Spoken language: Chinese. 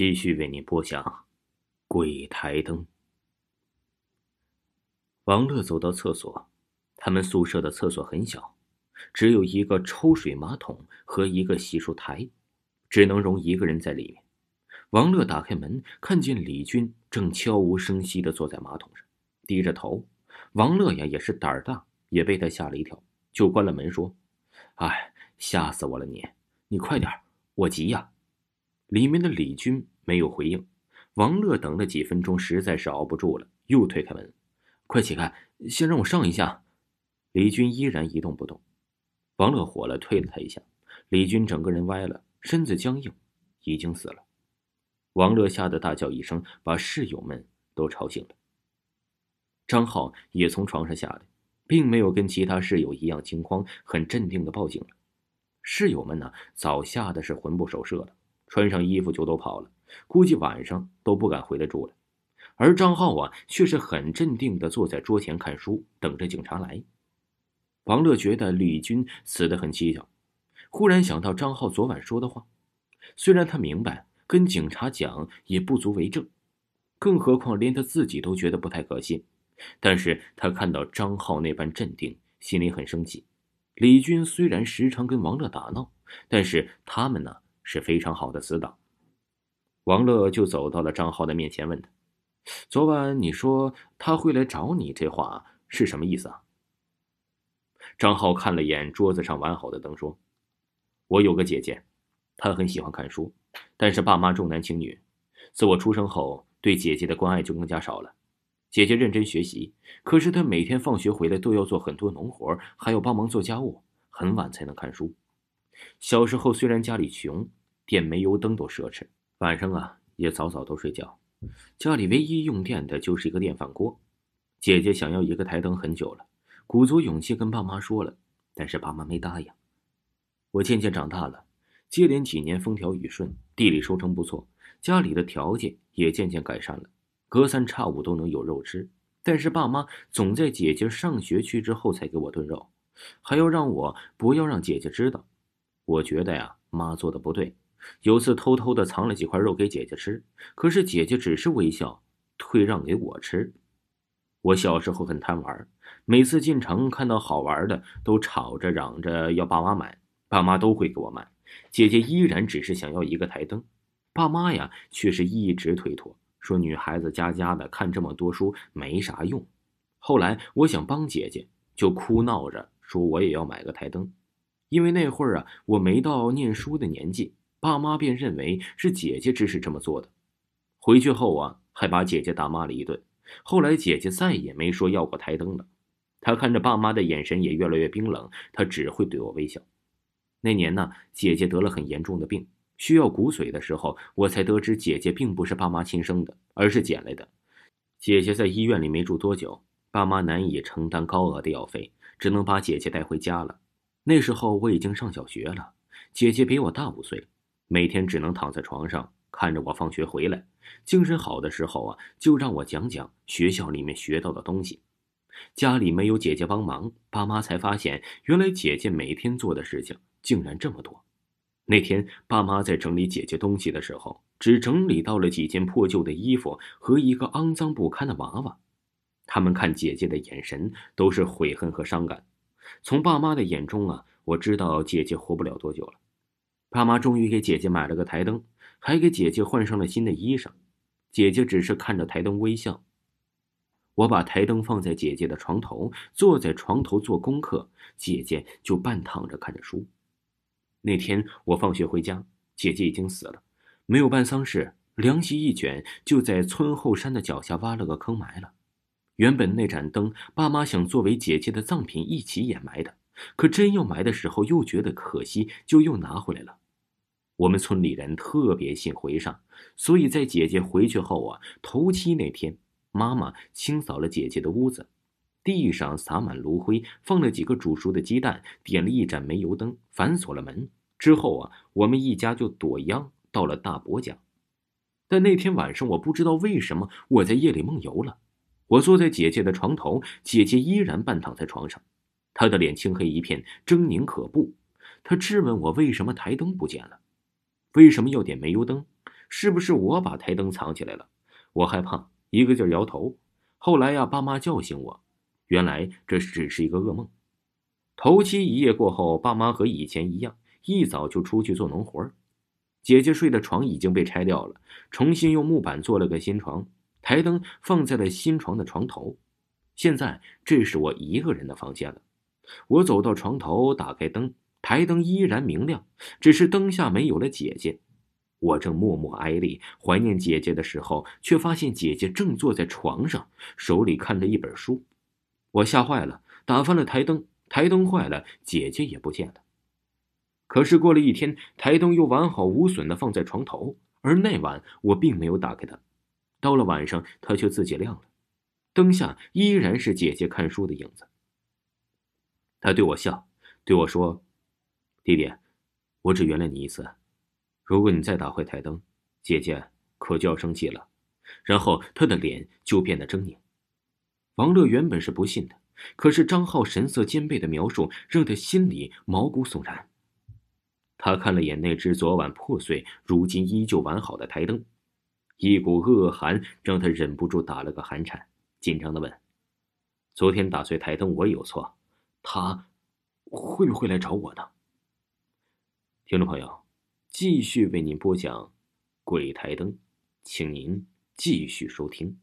继续为你播讲《鬼台灯》。王乐走到厕所，他们宿舍的厕所很小，只有一个抽水马桶和一个洗漱台，只能容一个人在里面。王乐打开门，看见李军正悄无声息的坐在马桶上，低着头。王乐呀也是胆儿大，也被他吓了一跳，就关了门说：“哎，吓死我了！你，你快点，我急呀。”里面的李军没有回应，王乐等了几分钟，实在是熬不住了，又推开门：“快起开，先让我上一下。”李军依然一动不动。王乐火了，推了他一下，李军整个人歪了，身子僵硬，已经死了。王乐吓得大叫一声，把室友们都吵醒了。张浩也从床上下来，并没有跟其他室友一样惊慌，很镇定的报警了。室友们呢，早吓得是魂不守舍了。穿上衣服就都跑了，估计晚上都不敢回来住了。而张浩啊，却是很镇定的坐在桌前看书，等着警察来。王乐觉得李军死得很蹊跷，忽然想到张浩昨晚说的话。虽然他明白跟警察讲也不足为证，更何况连他自己都觉得不太可信，但是他看到张浩那般镇定，心里很生气。李军虽然时常跟王乐打闹，但是他们呢？是非常好的死党，王乐就走到了张浩的面前，问他：“昨晚你说他会来找你，这话是什么意思啊？”张浩看了眼桌子上完好的灯，说：“我有个姐姐，她很喜欢看书，但是爸妈重男轻女，自我出生后，对姐姐的关爱就更加少了。姐姐认真学习，可是她每天放学回来都要做很多农活，还要帮忙做家务，很晚才能看书。小时候虽然家里穷。”电煤油灯都奢侈，晚上啊也早早都睡觉。家里唯一用电的就是一个电饭锅。姐姐想要一个台灯很久了，鼓足勇气跟爸妈说了，但是爸妈没答应。我渐渐长大了，接连几年风调雨顺，地里收成不错，家里的条件也渐渐改善了，隔三差五都能有肉吃。但是爸妈总在姐姐上学去之后才给我炖肉，还要让我不要让姐姐知道。我觉得呀，妈做的不对。有次偷偷的藏了几块肉给姐姐吃，可是姐姐只是微笑，退让给我吃。我小时候很贪玩，每次进城看到好玩的，都吵着嚷着要爸妈买，爸妈都会给我买。姐姐依然只是想要一个台灯，爸妈呀却是一直推脱，说女孩子家家的看这么多书没啥用。后来我想帮姐姐，就哭闹着说我也要买个台灯，因为那会儿啊我没到念书的年纪。爸妈便认为是姐姐指使这么做的，回去后啊，还把姐姐打骂了一顿。后来姐姐再也没说要过台灯了。她看着爸妈的眼神也越来越冰冷，她只会对我微笑。那年呢，姐姐得了很严重的病，需要骨髓的时候，我才得知姐姐并不是爸妈亲生的，而是捡来的。姐姐在医院里没住多久，爸妈难以承担高额的药费，只能把姐姐带回家了。那时候我已经上小学了，姐姐比我大五岁。每天只能躺在床上看着我放学回来，精神好的时候啊，就让我讲讲学校里面学到的东西。家里没有姐姐帮忙，爸妈才发现原来姐姐每天做的事情竟然这么多。那天爸妈在整理姐姐东西的时候，只整理到了几件破旧的衣服和一个肮脏不堪的娃娃。他们看姐姐的眼神都是悔恨和伤感。从爸妈的眼中啊，我知道姐姐活不了多久了。爸妈终于给姐姐买了个台灯，还给姐姐换上了新的衣裳。姐姐只是看着台灯微笑。我把台灯放在姐姐的床头，坐在床头做功课，姐姐就半躺着看着书。那天我放学回家，姐姐已经死了，没有办丧事，凉席一卷，就在村后山的脚下挖了个坑埋了。原本那盏灯，爸妈想作为姐姐的葬品一起掩埋的，可真要埋的时候，又觉得可惜，就又拿回来了。我们村里人特别信回上，所以在姐姐回去后啊，头七那天，妈妈清扫了姐姐的屋子，地上撒满炉灰，放了几个煮熟的鸡蛋，点了一盏煤油灯，反锁了门。之后啊，我们一家就躲秧到了大伯家。但那天晚上，我不知道为什么我在夜里梦游了。我坐在姐姐的床头，姐姐依然半躺在床上，她的脸青黑一片，狰狞可怖。她质问我为什么台灯不见了。为什么要点煤油灯？是不是我把台灯藏起来了？我害怕，一个劲儿摇头。后来呀，爸妈叫醒我，原来这只是一个噩梦。头七一夜过后，爸妈和以前一样，一早就出去做农活姐姐睡的床已经被拆掉了，重新用木板做了个新床，台灯放在了新床的床头。现在这是我一个人的房间了。我走到床头，打开灯，台灯依然明亮，只是灯下没有了姐姐。我正默默哀立、怀念姐姐的时候，却发现姐姐正坐在床上，手里看着一本书。我吓坏了，打翻了台灯，台灯坏了，姐姐也不见了。可是过了一天，台灯又完好无损的放在床头，而那晚我并没有打开它。到了晚上，它却自己亮了，灯下依然是姐姐看书的影子。他对我笑，对我说：“弟弟，我只原谅你一次。如果你再打坏台灯，姐姐可就要生气了。”然后他的脸就变得狰狞。王乐原本是不信的，可是张浩神色兼备的描述让他心里毛骨悚然。他看了眼那只昨晚破碎、如今依旧完好的台灯，一股恶寒让他忍不住打了个寒颤，紧张的问：“昨天打碎台灯，我有错？”他会不会来找我呢？听众朋友，继续为您播讲《鬼台灯》，请您继续收听。